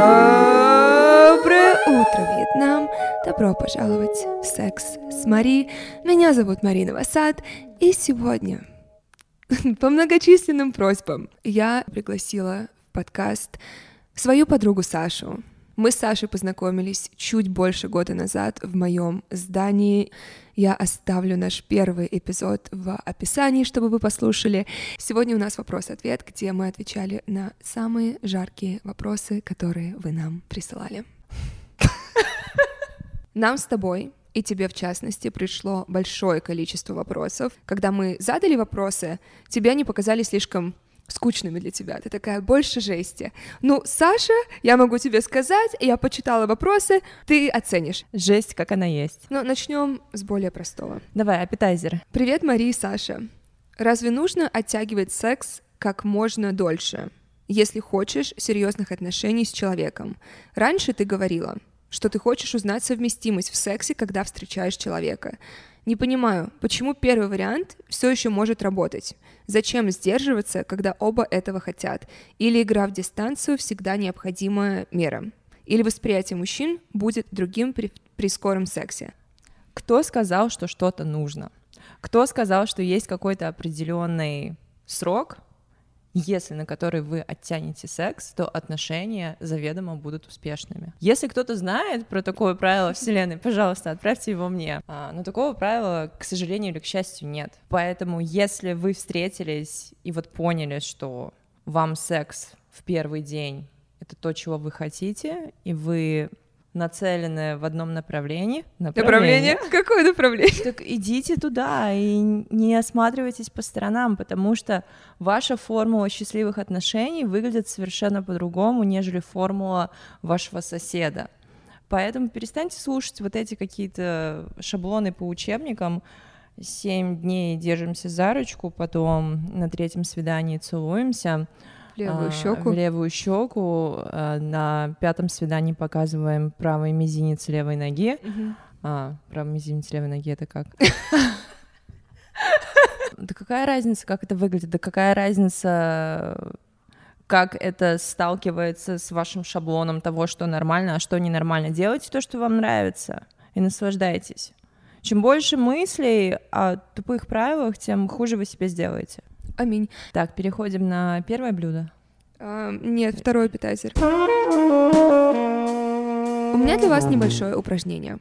Доброе утро, Вьетнам! Добро пожаловать в «Секс с Мари». Меня зовут Марина Васад, и сегодня по многочисленным просьбам я пригласила в подкаст свою подругу Сашу. Мы с Сашей познакомились чуть больше года назад в моем здании. Я оставлю наш первый эпизод в описании, чтобы вы послушали. Сегодня у нас вопрос-ответ, где мы отвечали на самые жаркие вопросы, которые вы нам присылали. Нам с тобой и тебе в частности пришло большое количество вопросов. Когда мы задали вопросы, тебе они показались слишком скучными для тебя. Ты такая, больше жести. Ну, Саша, я могу тебе сказать, я почитала вопросы, ты оценишь. Жесть, как она есть. Ну, начнем с более простого. Давай, аппетайзер. Привет, Мария и Саша. Разве нужно оттягивать секс как можно дольше, если хочешь серьезных отношений с человеком? Раньше ты говорила, что ты хочешь узнать совместимость в сексе, когда встречаешь человека. Не понимаю, почему первый вариант все еще может работать. Зачем сдерживаться, когда оба этого хотят? Или игра в дистанцию всегда необходимая мера? Или восприятие мужчин будет другим при, при скором сексе? Кто сказал, что что-то нужно? Кто сказал, что есть какой-то определенный срок, если на который вы оттянете секс, то отношения заведомо будут успешными. Если кто-то знает про такое правило Вселенной, пожалуйста, отправьте его мне. А, но такого правила, к сожалению или к счастью, нет. Поэтому, если вы встретились и вот поняли, что вам секс в первый день это то, чего вы хотите, и вы нацелены в одном направлении. Направление? направление? Какое направление? Так идите туда и не осматривайтесь по сторонам, потому что ваша формула счастливых отношений выглядит совершенно по-другому, нежели формула вашего соседа. Поэтому перестаньте слушать вот эти какие-то шаблоны по учебникам. Семь дней держимся за ручку, потом на третьем свидании целуемся — левую а, щеку. Левую щеку. А, на пятом свидании показываем правый мизинец левой ноги. Угу. А, правый мизинец левой ноги это как? Да какая разница, как это выглядит? Да какая разница, как это сталкивается с вашим шаблоном того, что нормально, а что ненормально? Делайте то, что вам нравится, и наслаждайтесь. Чем больше мыслей о тупых правилах, тем хуже вы себе сделаете. Аминь. Так, переходим на первое блюдо. А, нет, второй питатель. У меня для вас небольшое упражнение.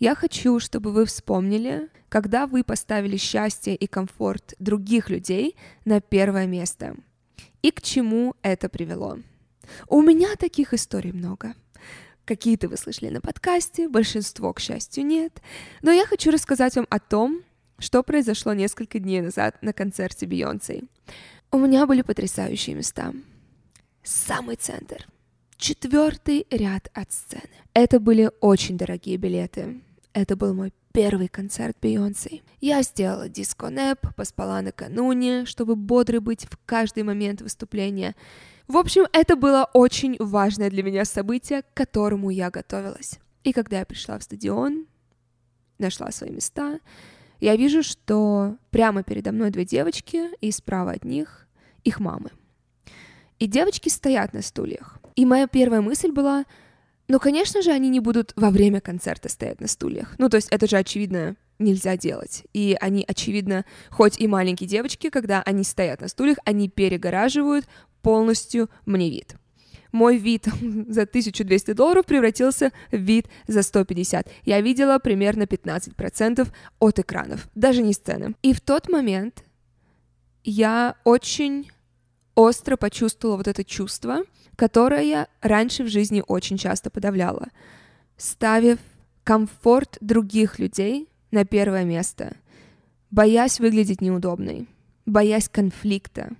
Я хочу, чтобы вы вспомнили, когда вы поставили счастье и комфорт других людей на первое место. И к чему это привело. У меня таких историй много. Какие-то вы слышали на подкасте, большинство, к счастью, нет. Но я хочу рассказать вам о том, что произошло несколько дней назад на концерте Бейонсе. У меня были потрясающие места. Самый центр. Четвертый ряд от сцены. Это были очень дорогие билеты. Это был мой первый концерт Бейонсе. Я сделала диско-нэп, поспала накануне, чтобы бодрой быть в каждый момент выступления. В общем, это было очень важное для меня событие, к которому я готовилась. И когда я пришла в стадион, нашла свои места, я вижу, что прямо передо мной две девочки, и справа от них их мамы. И девочки стоят на стульях. И моя первая мысль была, ну, конечно же, они не будут во время концерта стоять на стульях. Ну, то есть это же, очевидно, нельзя делать. И они, очевидно, хоть и маленькие девочки, когда они стоят на стульях, они перегораживают полностью мне вид мой вид за 1200 долларов превратился в вид за 150. Я видела примерно 15% от экранов, даже не сцены. И в тот момент я очень остро почувствовала вот это чувство, которое я раньше в жизни очень часто подавляла, ставив комфорт других людей на первое место, боясь выглядеть неудобной, боясь конфликта.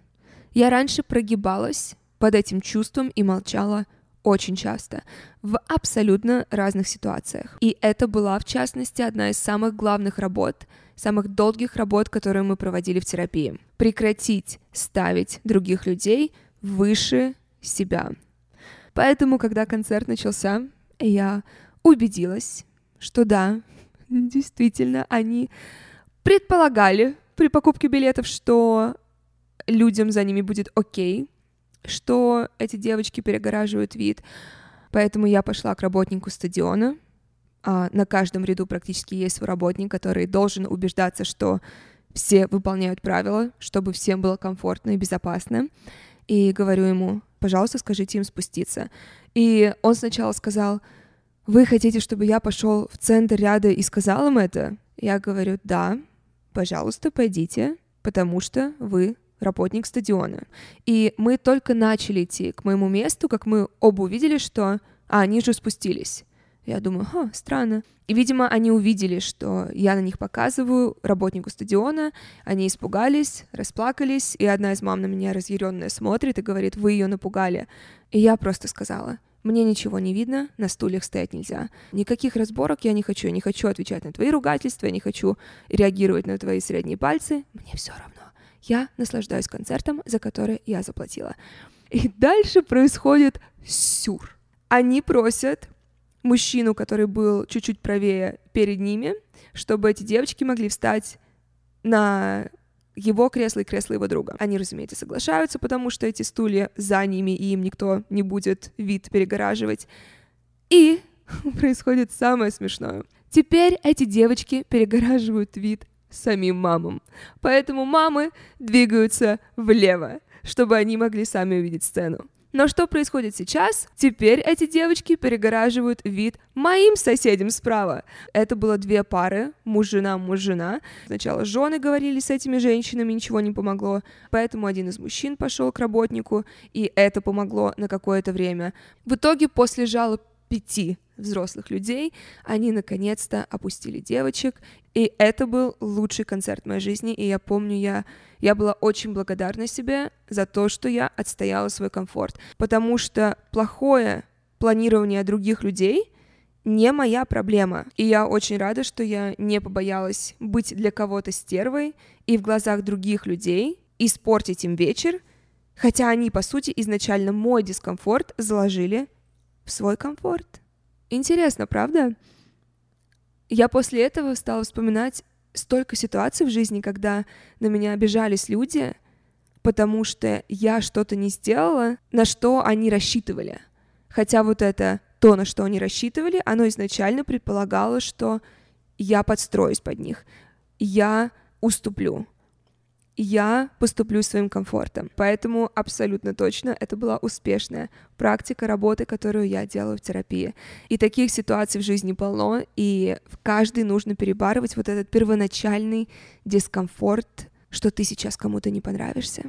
Я раньше прогибалась под этим чувством и молчала очень часто, в абсолютно разных ситуациях. И это была, в частности, одна из самых главных работ, самых долгих работ, которые мы проводили в терапии. Прекратить ставить других людей выше себя. Поэтому, когда концерт начался, я убедилась, что да, действительно, они предполагали при покупке билетов, что людям за ними будет окей, что эти девочки перегораживают вид, поэтому я пошла к работнику стадиона. А, на каждом ряду практически есть свой работник, который должен убеждаться, что все выполняют правила, чтобы всем было комфортно и безопасно. И говорю ему, пожалуйста, скажите им спуститься. И он сначала сказал, вы хотите, чтобы я пошел в центр ряда и сказал им это? Я говорю, да, пожалуйста, пойдите, потому что вы работник стадиона. И мы только начали идти к моему месту, как мы оба увидели, что... А, они же спустились. Я думаю, ха, странно. И, видимо, они увидели, что я на них показываю работнику стадиона, они испугались, расплакались, и одна из мам на меня разъяренная смотрит и говорит, вы ее напугали. И я просто сказала, мне ничего не видно, на стульях стоять нельзя. Никаких разборок я не хочу, я не хочу отвечать на твои ругательства, я не хочу реагировать на твои средние пальцы. Мне все равно. Я наслаждаюсь концертом, за который я заплатила. И дальше происходит сюр. Они просят мужчину, который был чуть-чуть правее перед ними, чтобы эти девочки могли встать на его кресло и кресло его друга. Они, разумеется, соглашаются, потому что эти стулья за ними, и им никто не будет вид перегораживать. И происходит самое смешное. Теперь эти девочки перегораживают вид самим мамам. Поэтому мамы двигаются влево, чтобы они могли сами увидеть сцену. Но что происходит сейчас? Теперь эти девочки перегораживают вид моим соседям справа. Это было две пары, муж-жена, муж-жена. Сначала жены говорили с этими женщинами, ничего не помогло, поэтому один из мужчин пошел к работнику, и это помогло на какое-то время. В итоге после жалоб пяти взрослых людей, они наконец-то опустили девочек, и это был лучший концерт моей жизни, и я помню, я, я была очень благодарна себе за то, что я отстояла свой комфорт, потому что плохое планирование других людей не моя проблема. И я очень рада, что я не побоялась быть для кого-то стервой и в глазах других людей испортить им вечер, хотя они, по сути, изначально мой дискомфорт заложили в свой комфорт. Интересно, правда? Я после этого стала вспоминать столько ситуаций в жизни, когда на меня обижались люди, потому что я что-то не сделала, на что они рассчитывали. Хотя вот это то, на что они рассчитывали, оно изначально предполагало, что я подстроюсь под них, я уступлю я поступлю своим комфортом. Поэтому абсолютно точно это была успешная практика работы, которую я делаю в терапии. И таких ситуаций в жизни полно, и в каждой нужно перебарывать вот этот первоначальный дискомфорт, что ты сейчас кому-то не понравишься.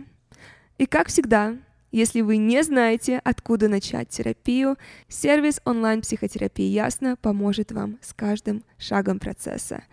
И как всегда, если вы не знаете, откуда начать терапию, сервис онлайн-психотерапии Ясно поможет вам с каждым шагом процесса.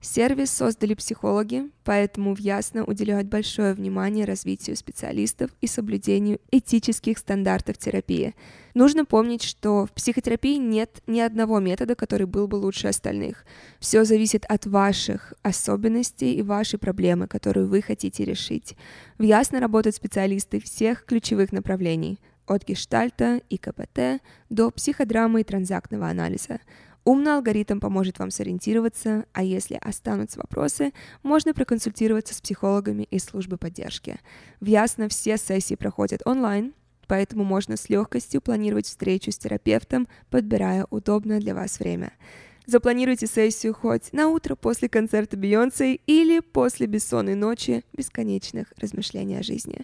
Сервис создали психологи, поэтому в Ясно уделяют большое внимание развитию специалистов и соблюдению этических стандартов терапии. Нужно помнить, что в психотерапии нет ни одного метода, который был бы лучше остальных. Все зависит от ваших особенностей и вашей проблемы, которую вы хотите решить. В Ясно работают специалисты всех ключевых направлений – от гештальта и КПТ до психодрамы и транзактного анализа. Умный алгоритм поможет вам сориентироваться, а если останутся вопросы, можно проконсультироваться с психологами из службы поддержки. В Ясно все сессии проходят онлайн, поэтому можно с легкостью планировать встречу с терапевтом, подбирая удобное для вас время. Запланируйте сессию хоть на утро после концерта Бейонсе или после бессонной ночи бесконечных размышлений о жизни.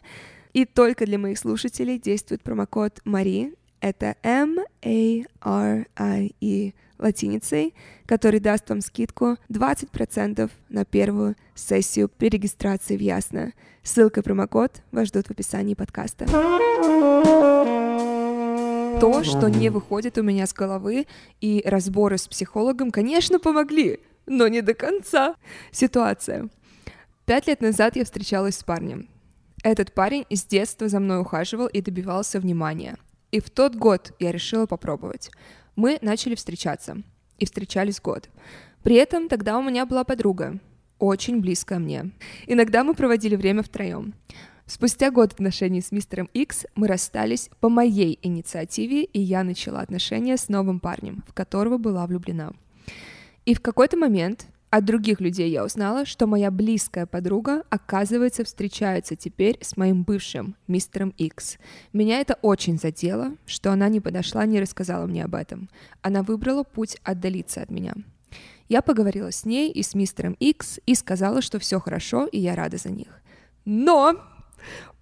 И только для моих слушателей действует промокод Мари, это M-A-R-I-E, латиницей, который даст вам скидку 20% на первую сессию при регистрации в Ясно. Ссылка и промокод вас ждут в описании подкаста. То, что не выходит у меня с головы, и разборы с психологом, конечно, помогли, но не до конца. Ситуация. Пять лет назад я встречалась с парнем. Этот парень с детства за мной ухаживал и добивался внимания. И в тот год я решила попробовать мы начали встречаться. И встречались год. При этом тогда у меня была подруга, очень близкая мне. Иногда мы проводили время втроем. Спустя год отношений с мистером Икс мы расстались по моей инициативе, и я начала отношения с новым парнем, в которого была влюблена. И в какой-то момент От других людей я узнала, что моя близкая подруга, оказывается, встречается теперь с моим бывшим, мистером Икс. Меня это очень задело, что она не подошла, не рассказала мне об этом. Она выбрала путь отдалиться от меня. Я поговорила с ней и с мистером Икс и сказала, что все хорошо, и я рада за них. Но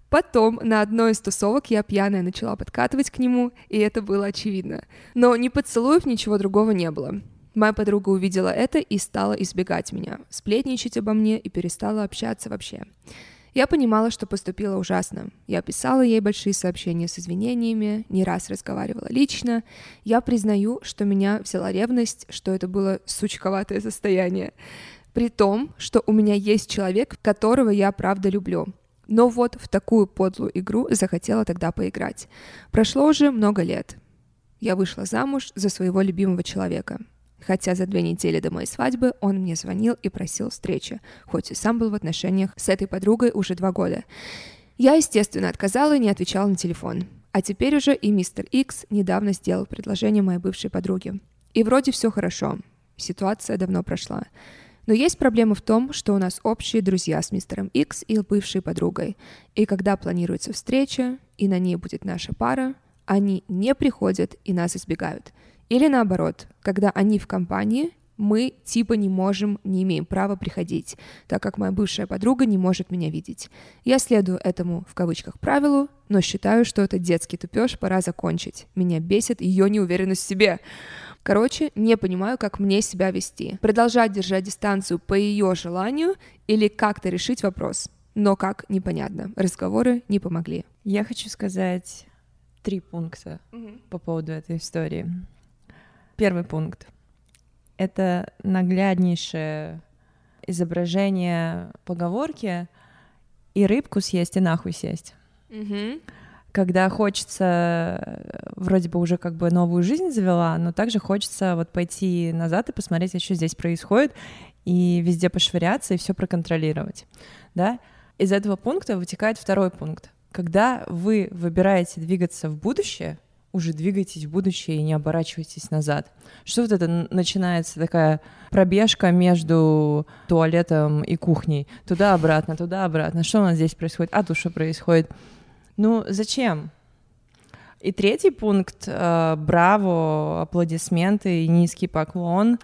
Потом на одной из тусовок я пьяная начала подкатывать к нему, и это было очевидно. Но ни поцелуев, ничего другого не было. Моя подруга увидела это и стала избегать меня, сплетничать обо мне и перестала общаться вообще. Я понимала, что поступила ужасно. Я писала ей большие сообщения с извинениями, не раз разговаривала лично. Я признаю, что меня взяла ревность, что это было сучковатое состояние. При том, что у меня есть человек, которого я правда люблю. Но вот в такую подлую игру захотела тогда поиграть. Прошло уже много лет. Я вышла замуж за своего любимого человека. Хотя за две недели до моей свадьбы он мне звонил и просил встречи, хоть и сам был в отношениях с этой подругой уже два года. Я, естественно, отказала и не отвечала на телефон. А теперь уже и мистер Икс недавно сделал предложение моей бывшей подруге. И вроде все хорошо. Ситуация давно прошла. Но есть проблема в том, что у нас общие друзья с мистером Икс и бывшей подругой. И когда планируется встреча, и на ней будет наша пара, они не приходят и нас избегают. Или наоборот, когда они в компании, мы типа не можем, не имеем права приходить, так как моя бывшая подруга не может меня видеть. Я следую этому в кавычках правилу, но считаю, что это детский тупеж, пора закончить. Меня бесит ее неуверенность в себе. Короче, не понимаю, как мне себя вести. Продолжать держать дистанцию по ее желанию или как-то решить вопрос. Но как, непонятно. Разговоры не помогли. Я хочу сказать три пункта mm-hmm. по поводу этой истории. Первый пункт — это нагляднейшее изображение поговорки «и рыбку съесть, и нахуй сесть». Mm-hmm. Когда хочется, вроде бы уже как бы новую жизнь завела, но также хочется вот пойти назад и посмотреть, а что здесь происходит, и везде пошвыряться и все проконтролировать, да? Из этого пункта вытекает второй пункт. Когда вы выбираете двигаться в будущее — уже двигайтесь в будущее и не оборачивайтесь назад. Что вот это начинается такая пробежка между туалетом и кухней? Туда-обратно, туда-обратно. Что у нас здесь происходит? А тут что происходит? Ну, зачем? И третий пункт э, браво, аплодисменты и низкий поклон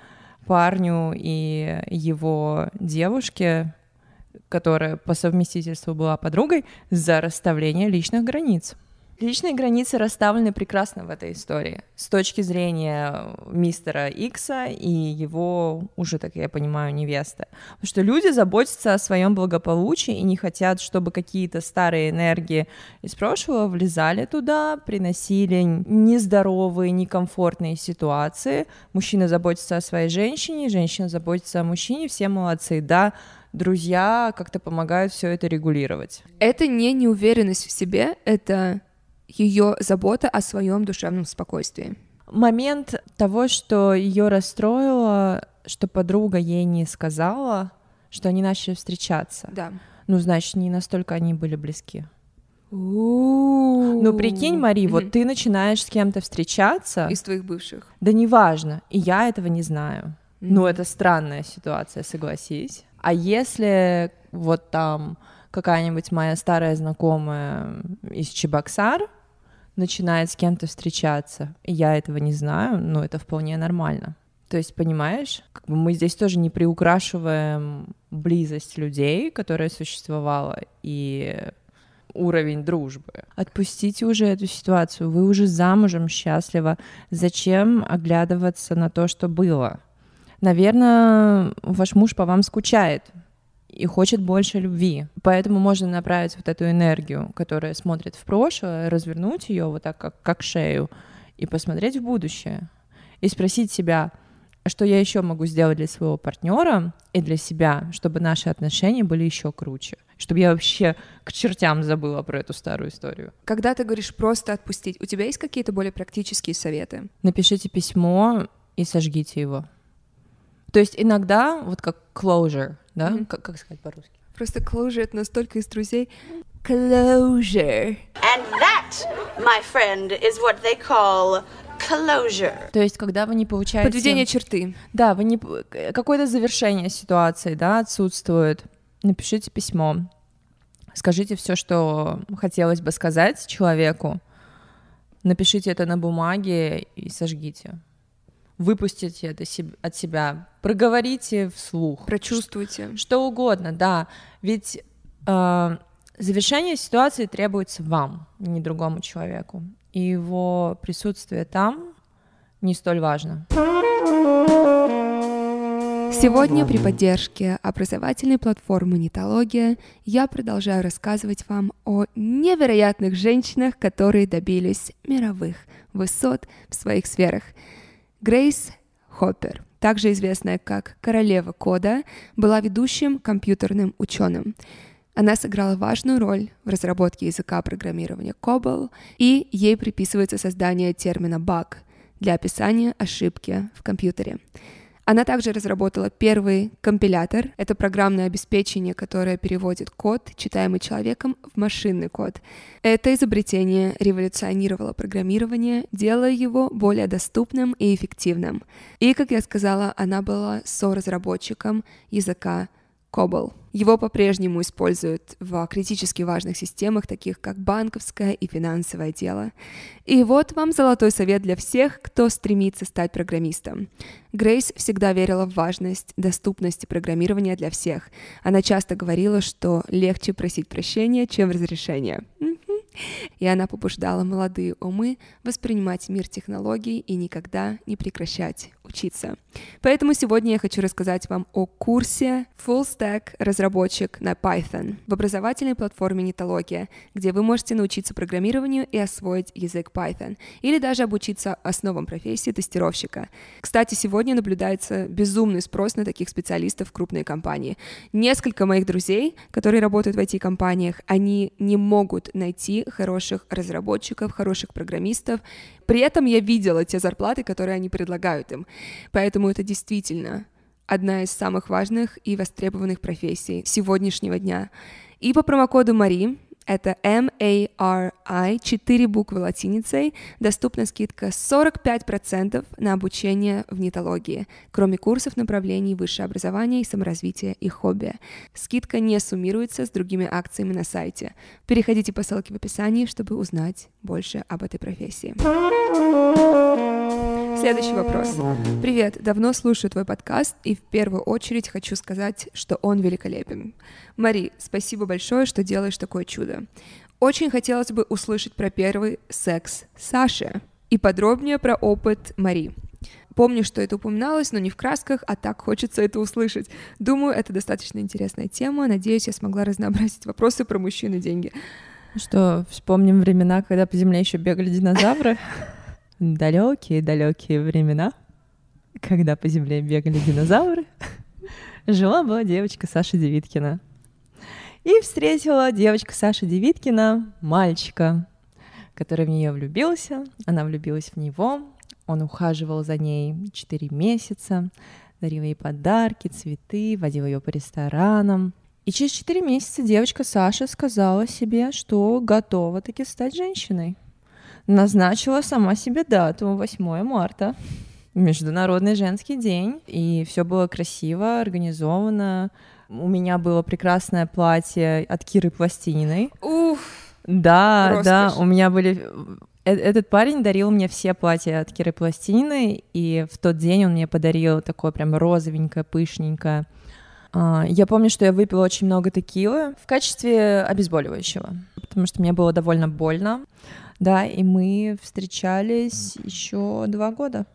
парню и его девушке, которая по совместительству была подругой, за расставление личных границ. Личные границы расставлены прекрасно в этой истории с точки зрения мистера Икса и его, уже, так я понимаю, невесты. Потому что люди заботятся о своем благополучии и не хотят, чтобы какие-то старые энергии из прошлого влезали туда, приносили нездоровые, некомфортные ситуации. Мужчина заботится о своей женщине, женщина заботится о мужчине, все молодцы, да, друзья как-то помогают все это регулировать. Это не неуверенность в себе, это ее забота о своем душевном спокойствии. Момент того, что ее расстроило, что подруга ей не сказала, что они начали встречаться. Да. Ну, значит, не настолько они были близки. Ну, прикинь, Мари, вот ты начинаешь с кем-то встречаться. Из твоих бывших. Да неважно, и я этого не знаю. Ну, это странная ситуация, согласись. А если вот там какая-нибудь моя старая знакомая из Чебоксар начинает с кем-то встречаться, и я этого не знаю, но это вполне нормально. То есть, понимаешь, как бы мы здесь тоже не приукрашиваем близость людей, которая существовала, и уровень дружбы. Отпустите уже эту ситуацию, вы уже замужем счастливо. Зачем оглядываться на то, что было? Наверное, ваш муж по вам скучает, и хочет больше любви. Поэтому можно направить вот эту энергию, которая смотрит в прошлое, развернуть ее вот так, как, как шею, и посмотреть в будущее. И спросить себя, «А что я еще могу сделать для своего партнера и для себя, чтобы наши отношения были еще круче, чтобы я вообще к чертям забыла про эту старую историю. Когда ты говоришь просто отпустить, у тебя есть какие-то более практические советы? Напишите письмо и сожгите его. То есть иногда, вот как closure, да? Mm-hmm. Как, как сказать по-русски? Просто closure — это настолько из друзей. Closure. And that, my friend, is what they call closure. То есть, когда вы не получаете... Подведение черты. Да, вы не... Какое-то завершение ситуации, да, отсутствует. Напишите письмо. Скажите все, что хотелось бы сказать человеку. Напишите это на бумаге и сожгите. Выпустите это от себя. Проговорите вслух. Прочувствуйте. Что угодно, да. Ведь э, завершение ситуации требуется вам, не другому человеку. И его присутствие там не столь важно. Сегодня при поддержке образовательной платформы Нитология я продолжаю рассказывать вам о невероятных женщинах, которые добились мировых высот в своих сферах. Грейс Хоппер, также известная как королева кода, была ведущим компьютерным ученым. Она сыграла важную роль в разработке языка программирования COBOL, и ей приписывается создание термина «баг» для описания ошибки в компьютере. Она также разработала первый компилятор. Это программное обеспечение, которое переводит код, читаемый человеком, в машинный код. Это изобретение революционировало программирование, делая его более доступным и эффективным. И, как я сказала, она была соразработчиком языка COBOL. Его по-прежнему используют в критически важных системах, таких как банковское и финансовое дело. И вот вам золотой совет для всех, кто стремится стать программистом. Грейс всегда верила в важность доступности программирования для всех. Она часто говорила, что легче просить прощения, чем разрешения. И она побуждала молодые умы воспринимать мир технологий и никогда не прекращать учиться. Поэтому сегодня я хочу рассказать вам о курсе Full Stack разработчик на Python в образовательной платформе Нитология, где вы можете научиться программированию и освоить язык Python, или даже обучиться основам профессии тестировщика. Кстати, сегодня наблюдается безумный спрос на таких специалистов в крупные компании. Несколько моих друзей, которые работают в IT-компаниях, они не могут найти хороших разработчиков, хороших программистов. При этом я видела те зарплаты, которые они предлагают им. Поэтому это действительно одна из самых важных и востребованных профессий сегодняшнего дня. И по промокоду Мари это M-A-R-I, 4 буквы латиницей, доступна скидка 45% на обучение в нетологии, кроме курсов направлений высшее образование и саморазвитие и хобби. Скидка не суммируется с другими акциями на сайте. Переходите по ссылке в описании, чтобы узнать больше об этой профессии. Следующий вопрос. Привет, давно слушаю твой подкаст и в первую очередь хочу сказать, что он великолепен. Мари, спасибо большое, что делаешь такое чудо. Очень хотелось бы услышать про первый секс Саши и подробнее про опыт Мари. Помню, что это упоминалось, но не в красках, а так хочется это услышать. Думаю, это достаточно интересная тема. Надеюсь, я смогла разнообразить вопросы про мужчин и деньги. Что, вспомним времена, когда по земле еще бегали динозавры? далекие-далекие времена, когда по земле бегали динозавры, жила-была девочка Саша Девиткина. И встретила девочка Саша Девиткина мальчика, который в нее влюбился, она влюбилась в него, он ухаживал за ней 4 месяца, дарил ей подарки, цветы, водил ее по ресторанам. И через 4 месяца девочка Саша сказала себе, что готова таки стать женщиной назначила сама себе дату 8 марта. Международный женский день, и все было красиво, организовано. У меня было прекрасное платье от Киры Пластининой. Уф! Да, роскошь. да, у меня были... Э, этот парень дарил мне все платья от Киры Пластинины, и в тот день он мне подарил такое прям розовенькое, пышненькое. А, я помню, что я выпила очень много текилы в качестве обезболивающего, потому что мне было довольно больно. Да, и мы встречались еще два года.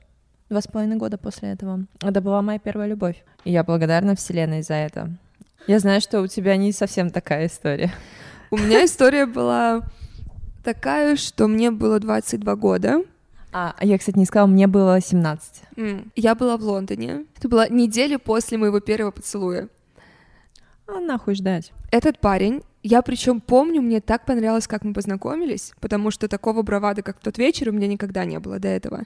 Два с половиной года после этого. Это была моя первая любовь. И я благодарна Вселенной за это. Я знаю, что у тебя не совсем такая история. У меня история была такая, что мне было 22 года. А, я, кстати, не сказала, мне было 17. Mm. Я была в Лондоне. Это была неделя после моего первого поцелуя. А нахуй ждать. Этот парень я причем помню, мне так понравилось, как мы познакомились, потому что такого бравада, как в тот вечер, у меня никогда не было до этого.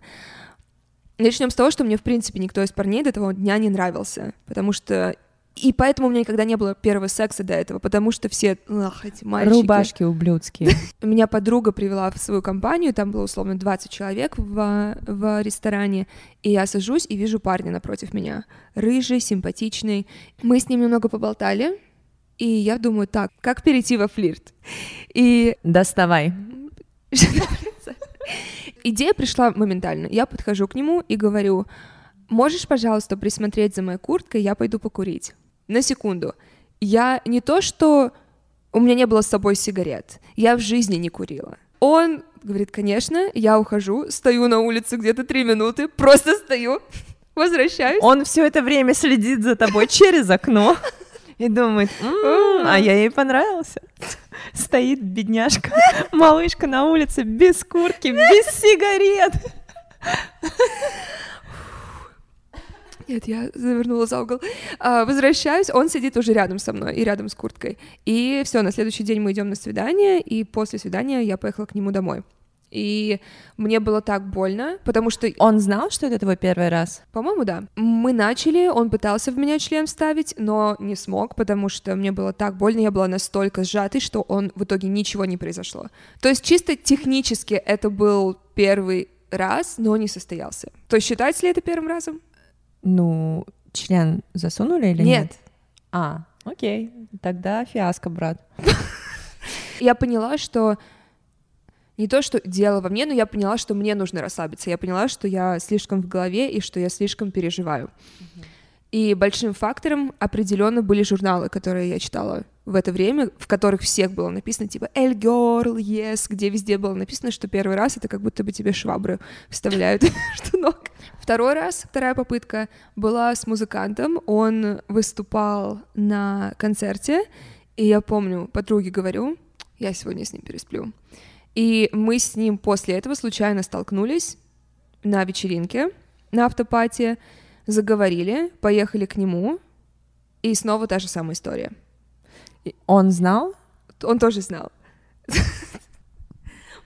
Начнем с того, что мне, в принципе, никто из парней до того дня не нравился, потому что И поэтому у меня никогда не было первого секса до этого, потому что все, ах, эти мальчики. Рубашки ублюдские. Меня подруга привела в свою компанию, там было условно 20 человек в, в ресторане, и я сажусь и вижу парня напротив меня. Рыжий, симпатичный. Мы с ним немного поболтали, и я думаю, так, как перейти во флирт? И... Доставай. Идея пришла моментально. Я подхожу к нему и говорю, можешь, пожалуйста, присмотреть за моей курткой, я пойду покурить на секунду. Я не то, что у меня не было с собой сигарет, я в жизни не курила. Он говорит, конечно, я ухожу, стою на улице где-то три минуты, просто стою, возвращаюсь. Он все это время следит за тобой через окно и думает, «М, а я ей понравился. Стоит бедняжка, малышка на улице без куртки, без сигарет. Нет, я завернула за угол. А, возвращаюсь, он сидит уже рядом со мной и рядом с курткой. И все, на следующий день мы идем на свидание, и после свидания я поехала к нему домой. И мне было так больно, потому что, Он знал, что это твой первый раз? по-моему, да. Мы начали, он пытался в меня член вставить, но не смог, потому что мне было так больно, я была настолько сжатой, что он в итоге ничего не произошло. То есть чисто технически это был первый раз, но не состоялся. То есть считается ли это первым разом? Ну, член засунули или нет? Нет. А, окей, тогда фиаско, брат. Я поняла, что не то, что дело во мне, но я поняла, что мне нужно расслабиться. Я поняла, что я слишком в голове и что я слишком переживаю. И большим фактором определенно были журналы, которые я читала в это время, в которых всех было написано типа «El Girl», «Yes», где везде было написано, что первый раз это как будто бы тебе швабры вставляют между ног. Второй раз, вторая попытка была с музыкантом. Он выступал на концерте, и я помню, подруге говорю, я сегодня с ним пересплю. И мы с ним после этого случайно столкнулись на вечеринке, на автопате, заговорили, поехали к нему, и снова та же самая история. Он знал? Он тоже знал.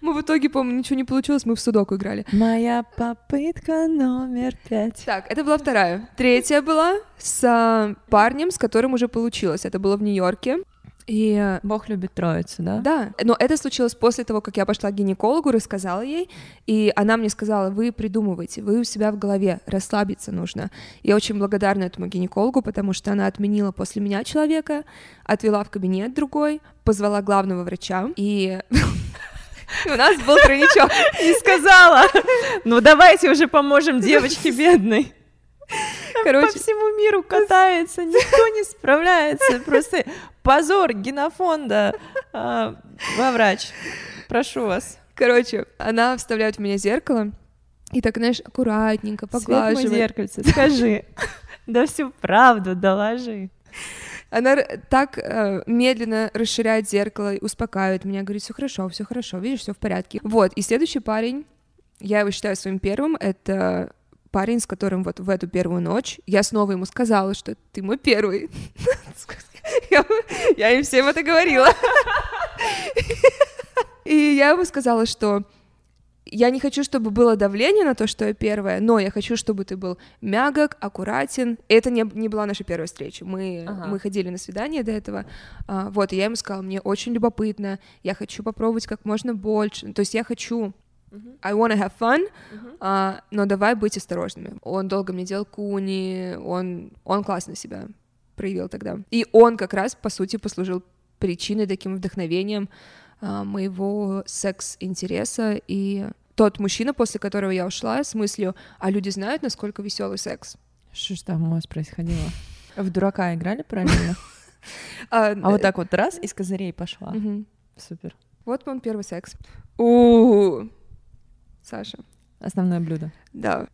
Мы в итоге, по-моему, ничего не получилось, мы в судоку играли. Моя попытка номер пять. Так, это была вторая. Третья была с а, парнем, с которым уже получилось. Это было в Нью-Йорке. И Бог любит троицу, да? Да, но это случилось после того, как я пошла к гинекологу, рассказала ей, и она мне сказала, вы придумываете, вы у себя в голове, расслабиться нужно. Я очень благодарна этому гинекологу, потому что она отменила после меня человека, отвела в кабинет другой, позвала главного врача, и у нас был тройничок. И сказала, ну давайте уже поможем девочке бедной. По Короче, всему миру катается, никто не справляется. Просто позор генофонда. А, Во врач, прошу вас. короче, она вставляет в меня зеркало, и так, знаешь, аккуратненько Свет мой поглаживает. зеркальце, скажи. Да всю правду доложи. Она так э, медленно расширяет зеркало, и успокаивает меня, говорит, все хорошо, все хорошо, видишь, все в порядке. Вот, и следующий парень, я его считаю своим первым, это парень, с которым вот в эту первую ночь я снова ему сказала, что ты мой первый. Я, им всем это говорила. И я ему сказала, что я не хочу, чтобы было давление на то, что я первая, но я хочу, чтобы ты был мягок, аккуратен. Это не, не была наша первая встреча. Мы, Ага. мы ходили на свидание до этого. А, вот, и я ему сказала, мне очень любопытно, я хочу попробовать как можно больше. То есть я хочу I wanna have fun, а, но давай быть осторожными. Он долго мне делал куни, он, он классно себя проявил тогда. И он как раз, по сути, послужил причиной, таким вдохновением а, моего секс-интереса. И тот мужчина, после которого я ушла, с мыслью, а люди знают, насколько веселый секс. Что ж там у вас происходило? В дурака играли параллельно? А, А вот так вот раз из козырей пошла. Супер. Вот он первый секс. у Саша. Основное блюдо. Да.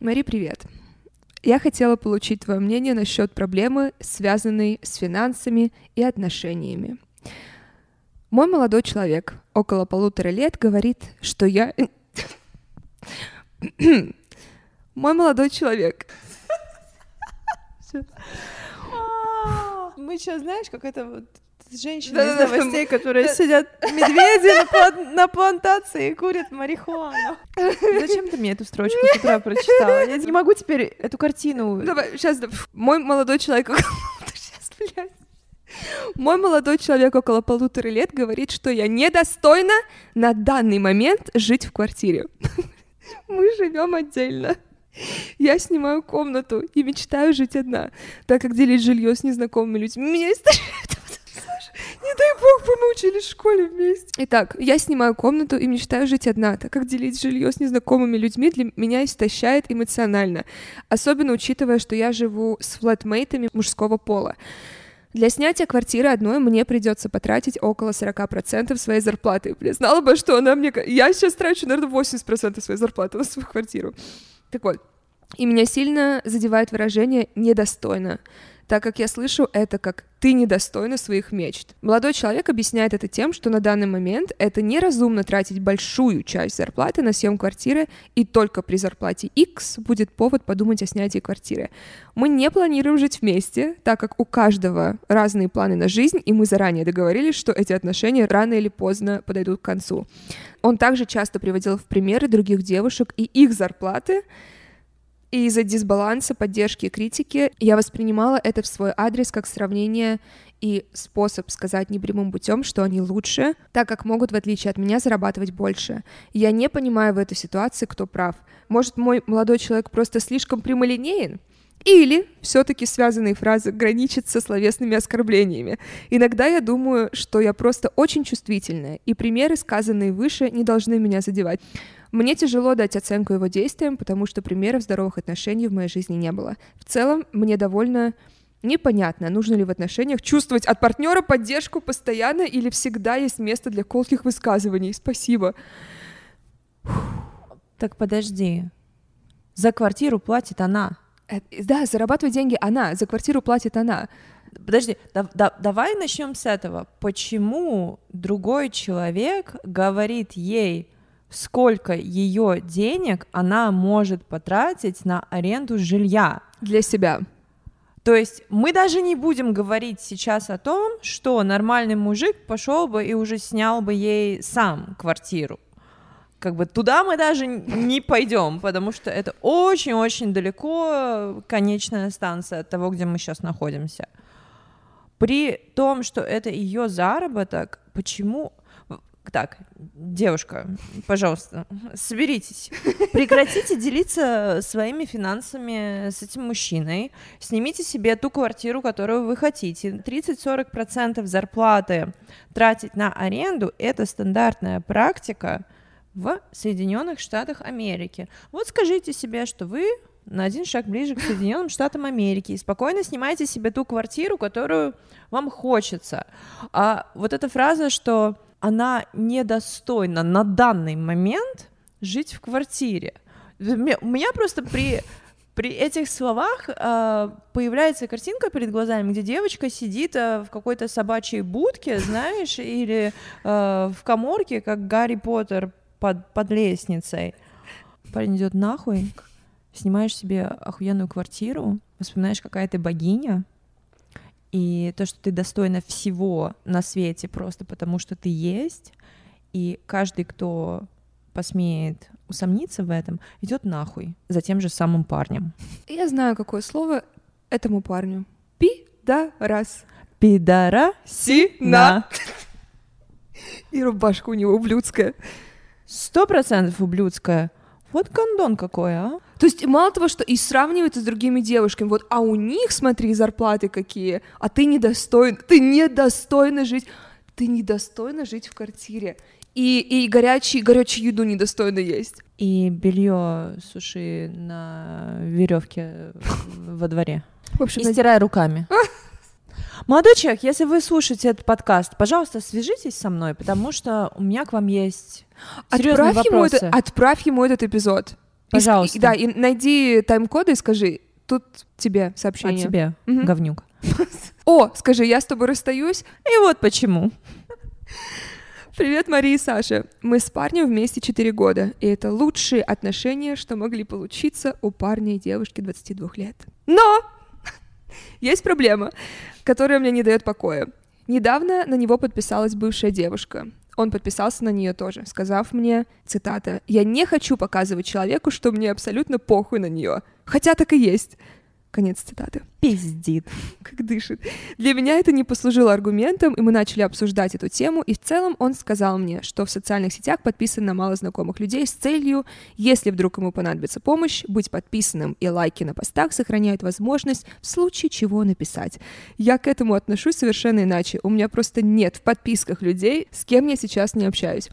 Мари, привет. Я хотела получить твое мнение насчет проблемы, связанной с финансами и отношениями. Мой молодой человек, около полутора лет, говорит, что я... Мой молодой человек. Мы сейчас, знаешь, как это вот женщины Да, из да, да. новостей, которые сидят медведи на, план- на плантации и курят марихуану. Зачем ты мне эту строчку с утра прочитала? Я не могу теперь эту картину... Давай, сейчас, мой молодой человек... Сейчас, блядь. Мой молодой человек около полутора лет говорит, что я недостойна на данный момент жить в квартире. Мы живем отдельно. Я снимаю комнату и мечтаю жить одна, так как делить жилье с незнакомыми людьми меня истощает. Саша, Не дай бог, бы мы учились в школе вместе. Итак, я снимаю комнату и мечтаю жить одна, так как делить жилье с незнакомыми людьми для меня истощает эмоционально, особенно учитывая, что я живу с флетмейтами мужского пола. Для снятия квартиры одной мне придется потратить около 40% своей зарплаты. Бля, знала бы, что она мне... Я сейчас трачу, наверное, 80% своей зарплаты на свою квартиру. Так вот, и меня сильно задевает выражение «недостойно», так как я слышу это как «ты недостойна своих мечт». Молодой человек объясняет это тем, что на данный момент это неразумно тратить большую часть зарплаты на съем квартиры, и только при зарплате X будет повод подумать о снятии квартиры. Мы не планируем жить вместе, так как у каждого разные планы на жизнь, и мы заранее договорились, что эти отношения рано или поздно подойдут к концу. Он также часто приводил в примеры других девушек и их зарплаты, и из-за дисбаланса, поддержки и критики я воспринимала это в свой адрес как сравнение и способ сказать непрямым путем, что они лучше, так как могут, в отличие от меня, зарабатывать больше. Я не понимаю в этой ситуации, кто прав. Может, мой молодой человек просто слишком прямолинеен? Или все-таки связанные фразы граничат со словесными оскорблениями. Иногда я думаю, что я просто очень чувствительная, и примеры, сказанные выше, не должны меня задевать. Мне тяжело дать оценку его действиям, потому что примеров здоровых отношений в моей жизни не было. В целом, мне довольно непонятно, нужно ли в отношениях чувствовать от партнера поддержку постоянно или всегда есть место для колких высказываний. Спасибо. Так подожди. За квартиру платит она. Э, Да, зарабатывает деньги она, за квартиру платит она. Подожди, да- да- давай начнем с этого. Почему другой человек говорит ей, сколько ее денег она может потратить на аренду жилья? Для себя. То есть мы даже не будем говорить сейчас о том, что нормальный мужик пошел бы и уже снял бы ей сам квартиру. Как бы туда мы даже не пойдем, потому что это очень-очень далеко конечная станция от того, где мы сейчас находимся. При том, что это ее заработок, почему так, девушка, пожалуйста, соберитесь. Прекратите делиться своими финансами с этим мужчиной. Снимите себе ту квартиру, которую вы хотите. 30-40% зарплаты тратить на аренду – это стандартная практика в Соединенных Штатах Америки. Вот скажите себе, что вы на один шаг ближе к Соединенным Штатам Америки и спокойно снимайте себе ту квартиру, которую вам хочется. А вот эта фраза, что она недостойна на данный момент жить в квартире. У меня просто при при этих словах э, появляется картинка перед глазами, где девочка сидит э, в какой-то собачьей будке, знаешь, или э, в коморке, как Гарри Поттер под, под лестницей. Парень идет нахуй, снимаешь себе охуенную квартиру, вспоминаешь, какая ты богиня, и то, что ты достойна всего на свете просто потому, что ты есть, и каждый, кто посмеет усомниться в этом, идет нахуй за тем же самым парнем. Я знаю, какое слово этому парню. Пи-да-раз. Пидора Сина. И рубашка у него ублюдская. Сто процентов ублюдская. Вот гондон какой, а? То есть мало того, что и сравнивается с другими девушками, вот, а у них, смотри, зарплаты какие, а ты недостоин, ты недостойна жить, ты недостойна жить в квартире. И, и горячий, горячую еду недостойно есть. И белье суши на веревке во дворе. В общем, И стирай руками. Молодой человек, если вы слушаете этот подкаст, пожалуйста, свяжитесь со мной, потому что у меня к вам есть серьезные отправь ему, вопросы. это, отправь ему этот эпизод. Пожалуйста. И, да, и найди тайм-коды и скажи, тут тебе От сообщение. тебя, Мгм. говнюк. О, скажи, я с тобой расстаюсь, И вот почему. Привет, Мария и Саша. Мы с парнем вместе 4 года, и это лучшие отношения, что могли получиться у парня и девушки 22 лет. Но есть проблема, которая мне не дает покоя. Недавно на него подписалась бывшая девушка. Он подписался на нее тоже, сказав мне, цитата, «Я не хочу показывать человеку, что мне абсолютно похуй на нее. Хотя так и есть. Конец цитаты. Пиздит. Как дышит. Для меня это не послужило аргументом, и мы начали обсуждать эту тему, и в целом он сказал мне, что в социальных сетях подписан на мало знакомых людей с целью, если вдруг ему понадобится помощь, быть подписанным и лайки на постах сохраняют возможность в случае чего написать. Я к этому отношусь совершенно иначе. У меня просто нет в подписках людей, с кем я сейчас не общаюсь.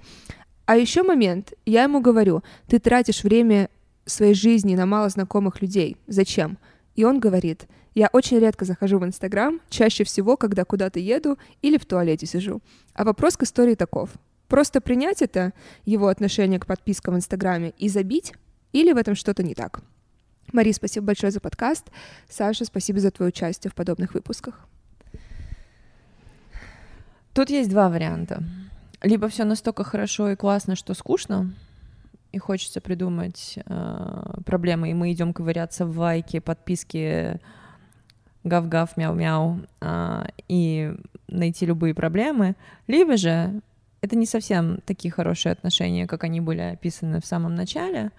А еще момент. Я ему говорю, ты тратишь время своей жизни на мало знакомых людей. Зачем? И он говорит, я очень редко захожу в Инстаграм, чаще всего, когда куда-то еду или в туалете сижу. А вопрос к истории таков. Просто принять это, его отношение к подпискам в Инстаграме, и забить, или в этом что-то не так? Мари, спасибо большое за подкаст. Саша, спасибо за твое участие в подобных выпусках. Тут есть два варианта. Либо все настолько хорошо и классно, что скучно, и хочется придумать э, проблемы, и мы идем ковыряться в лайке, подписке, гав-гав, мяу-мяу, э, и найти любые проблемы, либо же это не совсем такие хорошие отношения, как они были описаны в самом начале,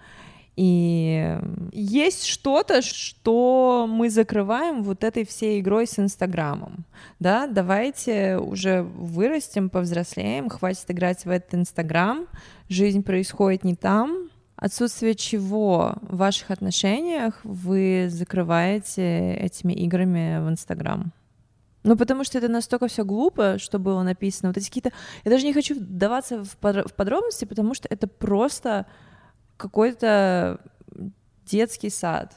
и есть что-то, что мы закрываем вот этой всей игрой с Инстаграмом. Да, давайте уже вырастем, повзрослеем, хватит играть в этот Инстаграм. Жизнь происходит не там. Отсутствие чего в ваших отношениях вы закрываете этими играми в Инстаграм? Ну, потому что это настолько все глупо, что было написано. Вот эти какие-то... Я даже не хочу вдаваться в подробности, потому что это просто какой-то детский сад.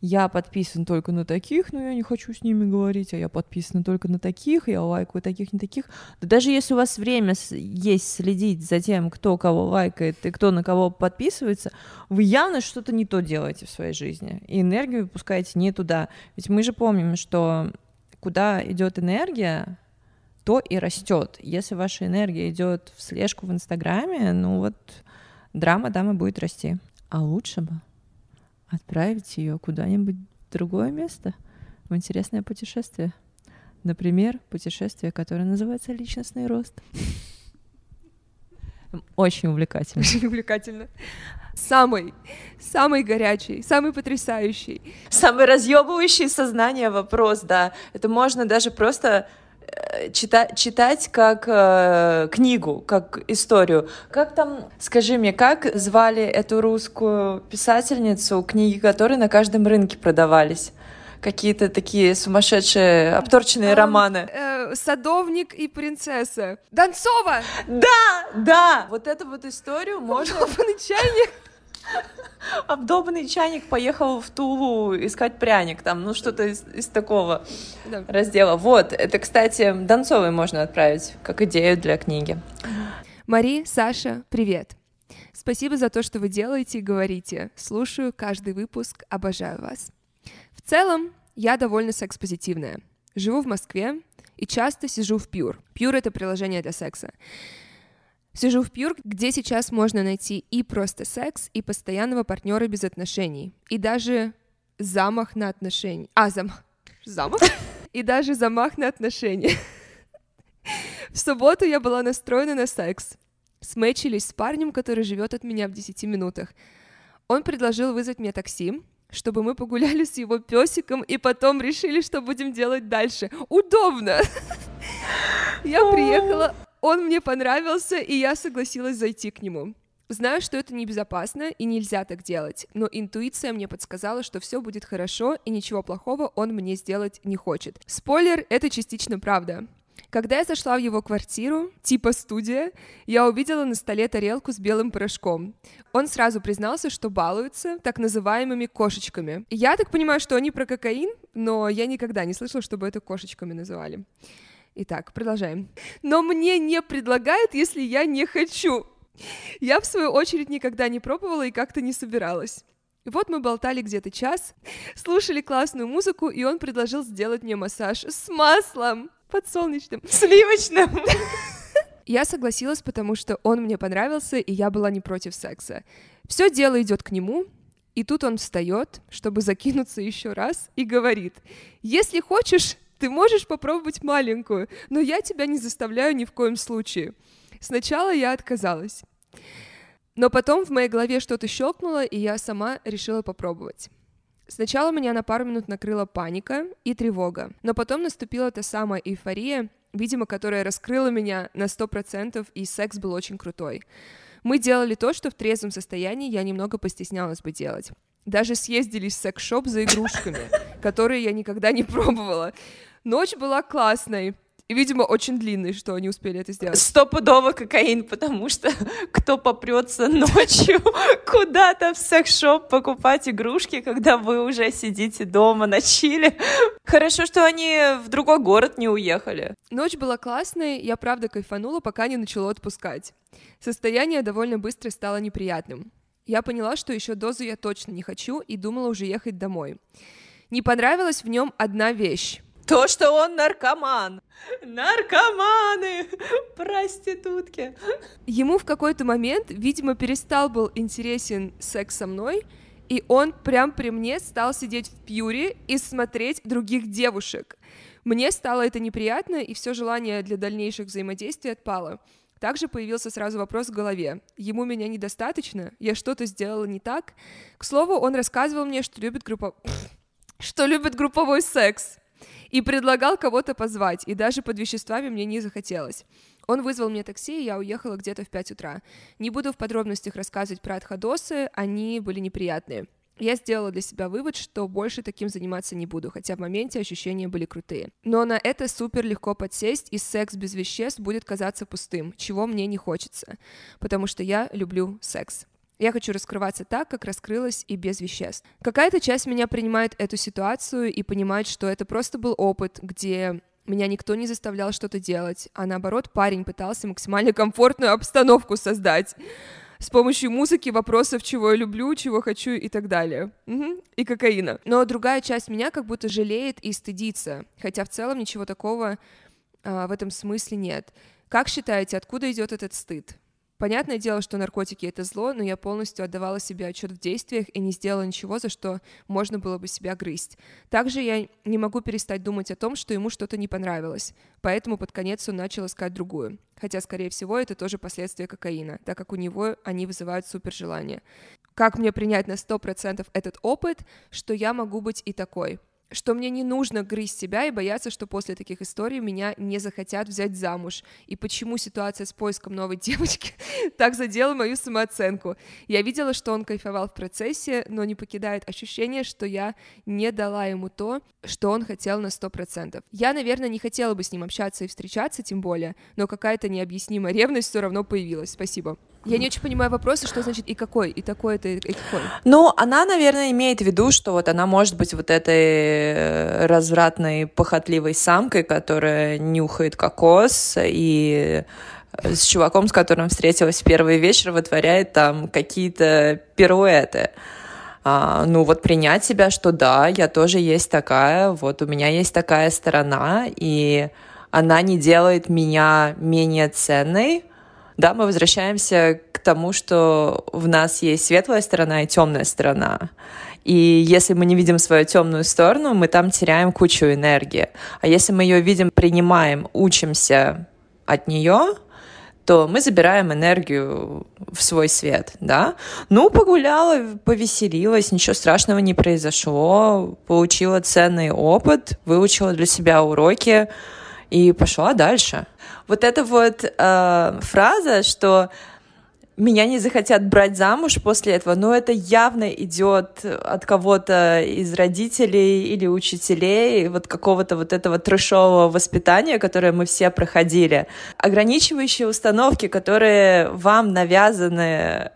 Я подписан только на таких, но я не хочу с ними говорить, а я подписан только на таких, я лайкаю таких, не таких. Да даже если у вас время есть следить за тем, кто кого лайкает и кто на кого подписывается, вы явно что-то не то делаете в своей жизни, и энергию выпускаете не туда. Ведь мы же помним, что куда идет энергия, то и растет. Если ваша энергия идет в слежку в Инстаграме, ну вот драма дамы будет расти. А лучше бы отправить ее куда-нибудь в другое место, в интересное путешествие. Например, путешествие, которое называется личностный рост. Очень увлекательно. Очень увлекательно. Самый, самый горячий, самый потрясающий. Самый разъебывающий сознание вопрос, да. Это можно даже просто читать, читать как э, книгу, как историю. Как там, скажи мне, как звали эту русскую писательницу, книги которой на каждом рынке продавались? Какие-то такие сумасшедшие, обторченные а, романы. Э, садовник и принцесса. Донцова! Да, да! Вот эту вот историю можно... чайник. Обдолбанный чайник поехал в Тулу искать пряник, там, ну что-то из, из такого да. раздела. Вот, это, кстати, Донцовой можно отправить как идею для книги. Мари, Саша, привет. Спасибо за то, что вы делаете и говорите. Слушаю каждый выпуск, обожаю вас. В целом, я довольно секс-позитивная. Живу в Москве и часто сижу в Pure. Pure — это приложение для секса. Сижу в Пьюр, где сейчас можно найти и просто секс, и постоянного партнера без отношений, и даже замах на отношения. А, зам... замах? И даже замах на отношения. В субботу я была настроена на секс. Сметчились с парнем, который живет от меня в 10 минутах. Он предложил вызвать мне такси, чтобы мы погуляли с его песиком и потом решили, что будем делать дальше. Удобно! Я приехала он мне понравился, и я согласилась зайти к нему. Знаю, что это небезопасно и нельзя так делать, но интуиция мне подсказала, что все будет хорошо и ничего плохого он мне сделать не хочет. Спойлер, это частично правда. Когда я зашла в его квартиру, типа студия, я увидела на столе тарелку с белым порошком. Он сразу признался, что балуется так называемыми кошечками. Я так понимаю, что они про кокаин, но я никогда не слышала, чтобы это кошечками называли. Итак, продолжаем. Но мне не предлагают, если я не хочу. Я, в свою очередь, никогда не пробовала и как-то не собиралась. И вот мы болтали где-то час, слушали классную музыку, и он предложил сделать мне массаж с маслом подсолнечным. Сливочным. Я согласилась, потому что он мне понравился, и я была не против секса. Все дело идет к нему, и тут он встает, чтобы закинуться еще раз, и говорит, если хочешь, ты можешь попробовать маленькую, но я тебя не заставляю ни в коем случае. Сначала я отказалась. Но потом в моей голове что-то щелкнуло, и я сама решила попробовать. Сначала меня на пару минут накрыла паника и тревога, но потом наступила та самая эйфория, видимо, которая раскрыла меня на сто процентов, и секс был очень крутой. Мы делали то, что в трезвом состоянии я немного постеснялась бы делать. Даже съездили в секс-шоп за игрушками, которые я никогда не пробовала. Ночь была классной, и, видимо, очень длинный, что они успели это сделать. Стопудово кокаин, потому что кто попрется ночью куда-то в секс-шоп покупать игрушки, когда вы уже сидите дома на чили. Хорошо, что они в другой город не уехали. Ночь была классной, я правда кайфанула, пока не начало отпускать. Состояние довольно быстро стало неприятным. Я поняла, что еще дозу я точно не хочу и думала уже ехать домой. Не понравилась в нем одна вещь. То, что он наркоман. Наркоманы, проститутки. Ему в какой-то момент, видимо, перестал был интересен секс со мной, и он прям при мне стал сидеть в пьюре и смотреть других девушек. Мне стало это неприятно, и все желание для дальнейших взаимодействий отпало. Также появился сразу вопрос в голове. Ему меня недостаточно? Я что-то сделала не так? К слову, он рассказывал мне, что любит группо... что любит групповой секс и предлагал кого-то позвать, и даже под веществами мне не захотелось. Он вызвал мне такси, и я уехала где-то в 5 утра. Не буду в подробностях рассказывать про отходосы, они были неприятные. Я сделала для себя вывод, что больше таким заниматься не буду, хотя в моменте ощущения были крутые. Но на это супер легко подсесть, и секс без веществ будет казаться пустым, чего мне не хочется, потому что я люблю секс. Я хочу раскрываться так, как раскрылась и без веществ. Какая-то часть меня принимает эту ситуацию и понимает, что это просто был опыт, где меня никто не заставлял что-то делать, а наоборот, парень пытался максимально комфортную обстановку создать с помощью музыки, вопросов, чего я люблю, чего хочу и так далее. Угу. И кокаина. Но другая часть меня как будто жалеет и стыдится, хотя в целом ничего такого а, в этом смысле нет. Как считаете, откуда идет этот стыд? Понятное дело, что наркотики — это зло, но я полностью отдавала себе отчет в действиях и не сделала ничего, за что можно было бы себя грызть. Также я не могу перестать думать о том, что ему что-то не понравилось, поэтому под конец он начал искать другую. Хотя, скорее всего, это тоже последствия кокаина, так как у него они вызывают супержелание. Как мне принять на 100% этот опыт, что я могу быть и такой? Что мне не нужно грызть себя и бояться, что после таких историй меня не захотят взять замуж. И почему ситуация с поиском новой девочки так задела мою самооценку. Я видела, что он кайфовал в процессе, но не покидает ощущение, что я не дала ему то, что он хотел на сто процентов. Я, наверное, не хотела бы с ним общаться и встречаться, тем более, но какая-то необъяснимая ревность все равно появилась. Спасибо. Я не очень понимаю вопросы, что значит и какой, и такой это, и какой. Ну, она, наверное, имеет в виду, что вот она может быть вот этой э, развратной, похотливой самкой, которая нюхает кокос и с чуваком, с которым встретилась в первый вечер, вытворяет там какие-то пируэты. А, ну вот принять себя, что да, я тоже есть такая, вот у меня есть такая сторона, и она не делает меня менее ценной, да, мы возвращаемся к тому, что в нас есть светлая сторона и темная сторона. И если мы не видим свою темную сторону, мы там теряем кучу энергии. А если мы ее видим, принимаем, учимся от нее, то мы забираем энергию в свой свет, да. Ну, погуляла, повеселилась, ничего страшного не произошло, получила ценный опыт, выучила для себя уроки и пошла дальше. Вот эта вот э, фраза, что меня не захотят брать замуж после этого, но это явно идет от кого-то из родителей или учителей, вот какого-то вот этого трешового воспитания, которое мы все проходили. Ограничивающие установки, которые вам навязаны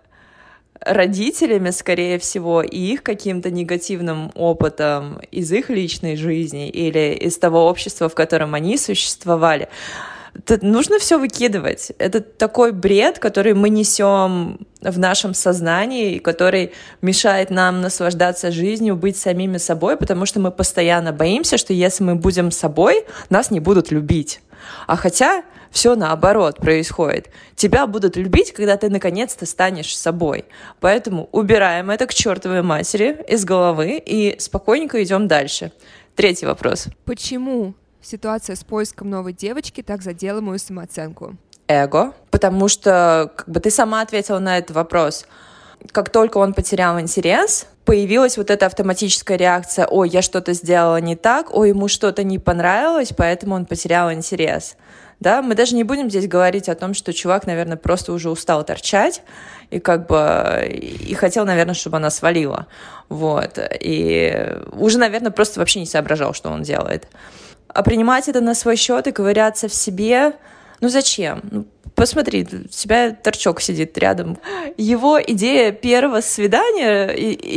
родителями, скорее всего, и их каким-то негативным опытом из их личной жизни или из того общества, в котором они существовали, нужно все выкидывать. Это такой бред, который мы несем в нашем сознании, и который мешает нам наслаждаться жизнью, быть самими собой, потому что мы постоянно боимся, что если мы будем собой, нас не будут любить. А хотя все наоборот происходит. Тебя будут любить, когда ты наконец-то станешь собой. Поэтому убираем это к чертовой матери из головы и спокойненько идем дальше. Третий вопрос. Почему Ситуация с поиском новой девочки так задела мою самооценку. Эго, потому что как бы ты сама ответила на этот вопрос. Как только он потерял интерес, появилась вот эта автоматическая реакция, ой, я что-то сделала не так, ой, ему что-то не понравилось, поэтому он потерял интерес. Да, мы даже не будем здесь говорить о том, что чувак, наверное, просто уже устал торчать и как бы и хотел, наверное, чтобы она свалила. Вот. И уже, наверное, просто вообще не соображал, что он делает. А принимать это на свой счет и ковыряться в себе, ну зачем? Ну, посмотри, у тебя торчок сидит рядом. Его идея первого свидания,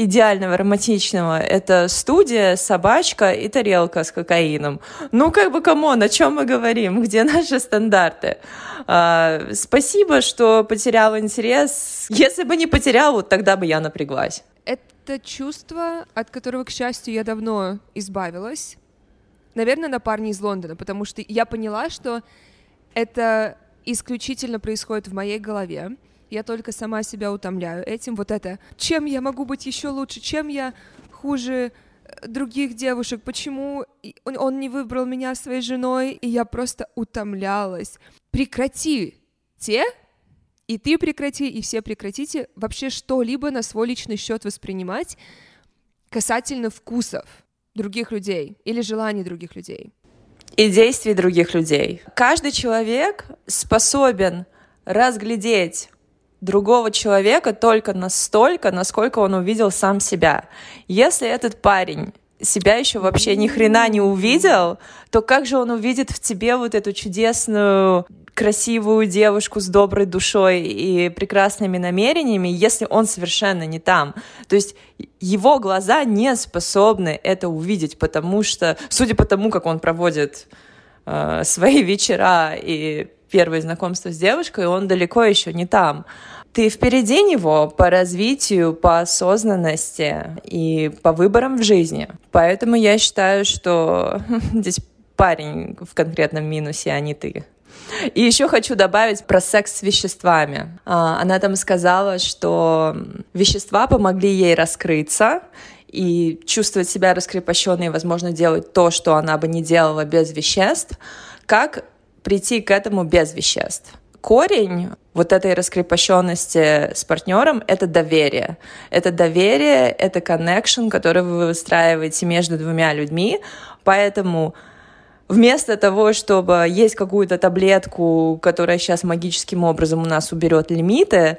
идеального, романтичного, это студия, собачка и тарелка с кокаином. Ну, как бы, come on, о чем мы говорим? Где наши стандарты? А, спасибо, что потерял интерес. Если бы не потерял, вот тогда бы я напряглась. Это чувство, от которого, к счастью, я давно избавилась. Наверное, на парне из Лондона, потому что я поняла, что это исключительно происходит в моей голове. Я только сама себя утомляю этим. Вот это, чем я могу быть еще лучше, чем я хуже э, других девушек, почему он не выбрал меня своей женой, и я просто утомлялась. Прекрати те, и ты прекрати, и все прекратите вообще что-либо на свой личный счет воспринимать касательно вкусов других людей или желаний других людей и действий других людей. Каждый человек способен разглядеть другого человека только настолько, насколько он увидел сам себя. Если этот парень себя еще вообще ни хрена не увидел, то как же он увидит в тебе вот эту чудесную красивую девушку с доброй душой и прекрасными намерениями, если он совершенно не там. То есть его глаза не способны это увидеть, потому что, судя по тому, как он проводит э, свои вечера и первое знакомство с девушкой, он далеко еще не там. Ты впереди него по развитию, по осознанности и по выборам в жизни. Поэтому я считаю, что здесь парень в конкретном минусе, а не ты. И еще хочу добавить про секс с веществами. А, она там сказала, что вещества помогли ей раскрыться и чувствовать себя раскрепощенной, и, возможно, делать то, что она бы не делала без веществ. Как прийти к этому без веществ? Корень вот этой раскрепощенности с партнером — это доверие. Это доверие, это коннекшн, который вы выстраиваете между двумя людьми. Поэтому вместо того, чтобы есть какую-то таблетку, которая сейчас магическим образом у нас уберет лимиты,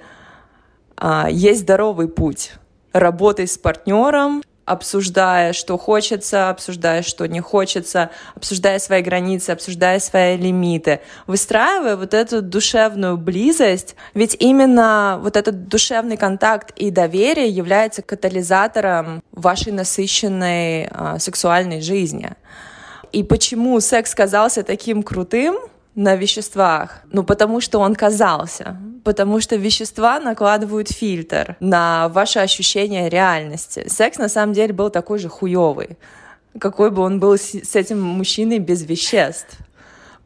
а, есть здоровый путь. Работай с партнером, обсуждая, что хочется, обсуждая, что не хочется, обсуждая свои границы, обсуждая свои лимиты, выстраивая вот эту душевную близость, ведь именно вот этот душевный контакт и доверие является катализатором вашей насыщенной э, сексуальной жизни. И почему секс казался таким крутым на веществах? Ну, потому что он казался. Потому что вещества накладывают фильтр на ваше ощущение реальности. Секс на самом деле был такой же хуёвый, какой бы он был с этим мужчиной без веществ.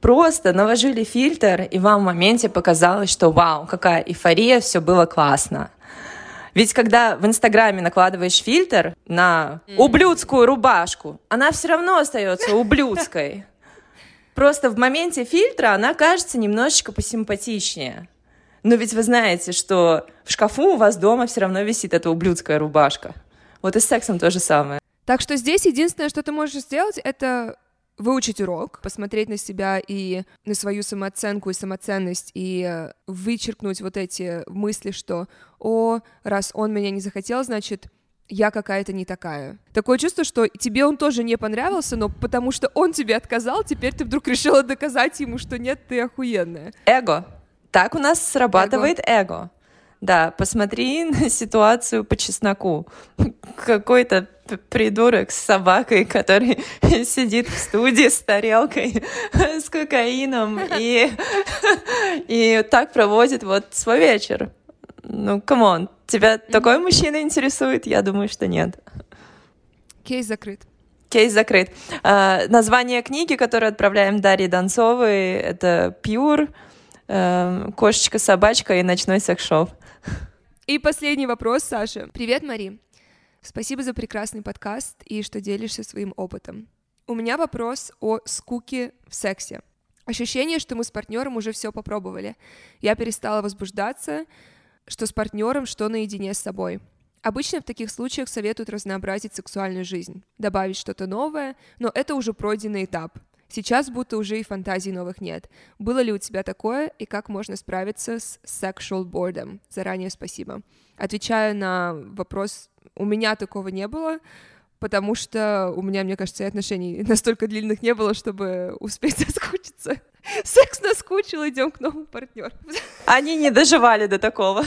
Просто наложили фильтр, и вам в моменте показалось, что вау, какая эйфория, все было классно. Ведь когда в Инстаграме накладываешь фильтр на ублюдскую рубашку, она все равно остается ублюдской. Просто в моменте фильтра она кажется немножечко посимпатичнее. Но ведь вы знаете, что в шкафу у вас дома все равно висит эта ублюдская рубашка. Вот и с сексом то же самое. Так что здесь единственное, что ты можешь сделать, это выучить урок, посмотреть на себя и на свою самооценку и самоценность и э, вычеркнуть вот эти мысли, что «О, раз он меня не захотел, значит, я какая-то не такая. Такое чувство, что тебе он тоже не понравился, но потому что он тебе отказал, теперь ты вдруг решила доказать ему, что нет, ты охуенная. Эго. Так у нас срабатывает эго. эго. Да, посмотри на ситуацию по чесноку. Какой-то придурок с собакой, который сидит в студии с тарелкой с кокаином и, и так проводит вот свой вечер. Ну, come on, тебя такой мужчина интересует? Я думаю, что нет. Кейс закрыт. Кейс закрыт. А, название книги, которую отправляем Дарье Донцовой, это «Пьюр», э, «Кошечка-собачка» и «Ночной секс-шоп». И последний вопрос, Саша. Привет, Мари. Спасибо за прекрасный подкаст и что делишься своим опытом. У меня вопрос о скуке в сексе. Ощущение, что мы с партнером уже все попробовали. Я перестала возбуждаться, что с партнером, что наедине с собой. Обычно в таких случаях советуют разнообразить сексуальную жизнь, добавить что-то новое, но это уже пройденный этап. Сейчас будто уже и фантазий новых нет. Было ли у тебя такое, и как можно справиться с sexual boredom? Заранее спасибо. Отвечаю на вопрос, у меня такого не было, потому что у меня, мне кажется, отношений настолько длинных не было, чтобы успеть соскучиться. Секс наскучил, идем к новому партнеру. Они не доживали до такого.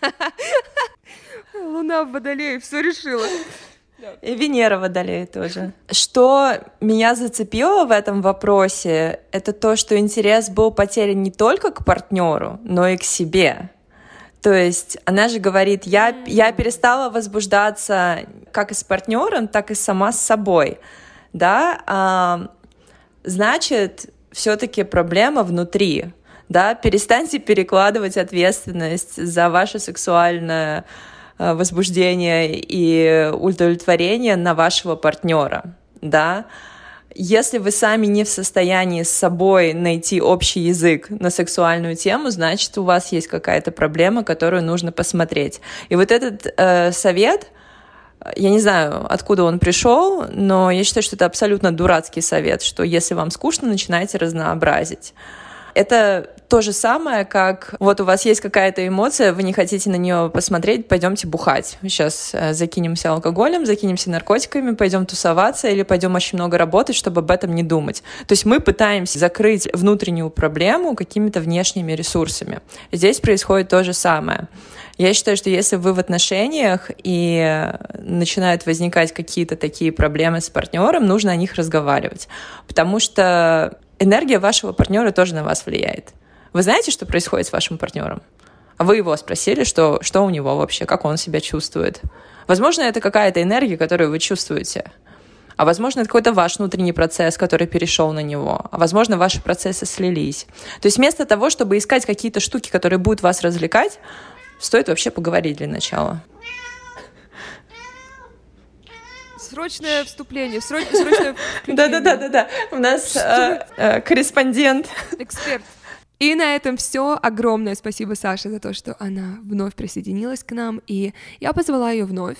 Луна в Водолее все решила. И Венера в Водолее тоже. Что меня зацепило в этом вопросе, это то, что интерес был потерян не только к партнеру, но и к себе. То есть она же говорит, я, я перестала возбуждаться как и с партнером, так и сама с собой. Да? А, значит, все-таки проблема внутри. Да? Перестаньте перекладывать ответственность за ваше сексуальное э, возбуждение и удовлетворение на вашего партнера. Да? Если вы сами не в состоянии с собой найти общий язык на сексуальную тему, значит, у вас есть какая-то проблема, которую нужно посмотреть. И вот этот э, совет, я не знаю, откуда он пришел, но я считаю, что это абсолютно дурацкий совет, что если вам скучно, начинайте разнообразить. Это то же самое, как вот у вас есть какая-то эмоция, вы не хотите на нее посмотреть, пойдемте бухать. Сейчас э, закинемся алкоголем, закинемся наркотиками, пойдем тусоваться или пойдем очень много работать, чтобы об этом не думать. То есть мы пытаемся закрыть внутреннюю проблему какими-то внешними ресурсами. Здесь происходит то же самое. Я считаю, что если вы в отношениях и начинают возникать какие-то такие проблемы с партнером, нужно о них разговаривать. Потому что энергия вашего партнера тоже на вас влияет. Вы знаете, что происходит с вашим партнером? А вы его спросили, что, что у него вообще, как он себя чувствует. Возможно, это какая-то энергия, которую вы чувствуете. А возможно, это какой-то ваш внутренний процесс, который перешел на него. А возможно, ваши процессы слились. То есть вместо того, чтобы искать какие-то штуки, которые будут вас развлекать, стоит вообще поговорить для начала. Срочное вступление, срочное включение. Да-да-да-да-да. У нас э, э, корреспондент. Эксперт. И на этом все. Огромное спасибо Саше за то, что она вновь присоединилась к нам. И я позвала ее вновь,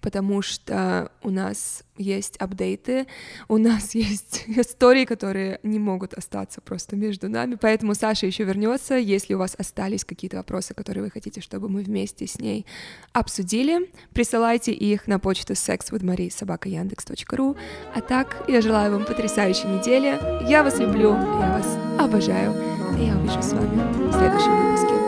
потому что у нас есть апдейты, у нас есть истории, которые не могут остаться просто между нами. Поэтому Саша еще вернется. Если у вас остались какие-то вопросы, которые вы хотите, чтобы мы вместе с ней обсудили, присылайте их на почту sexwithmarie.yandex.ru. А так, я желаю вам потрясающей недели. Я вас люблю, я вас обожаю. И я увижу с вами в следующем выпуске.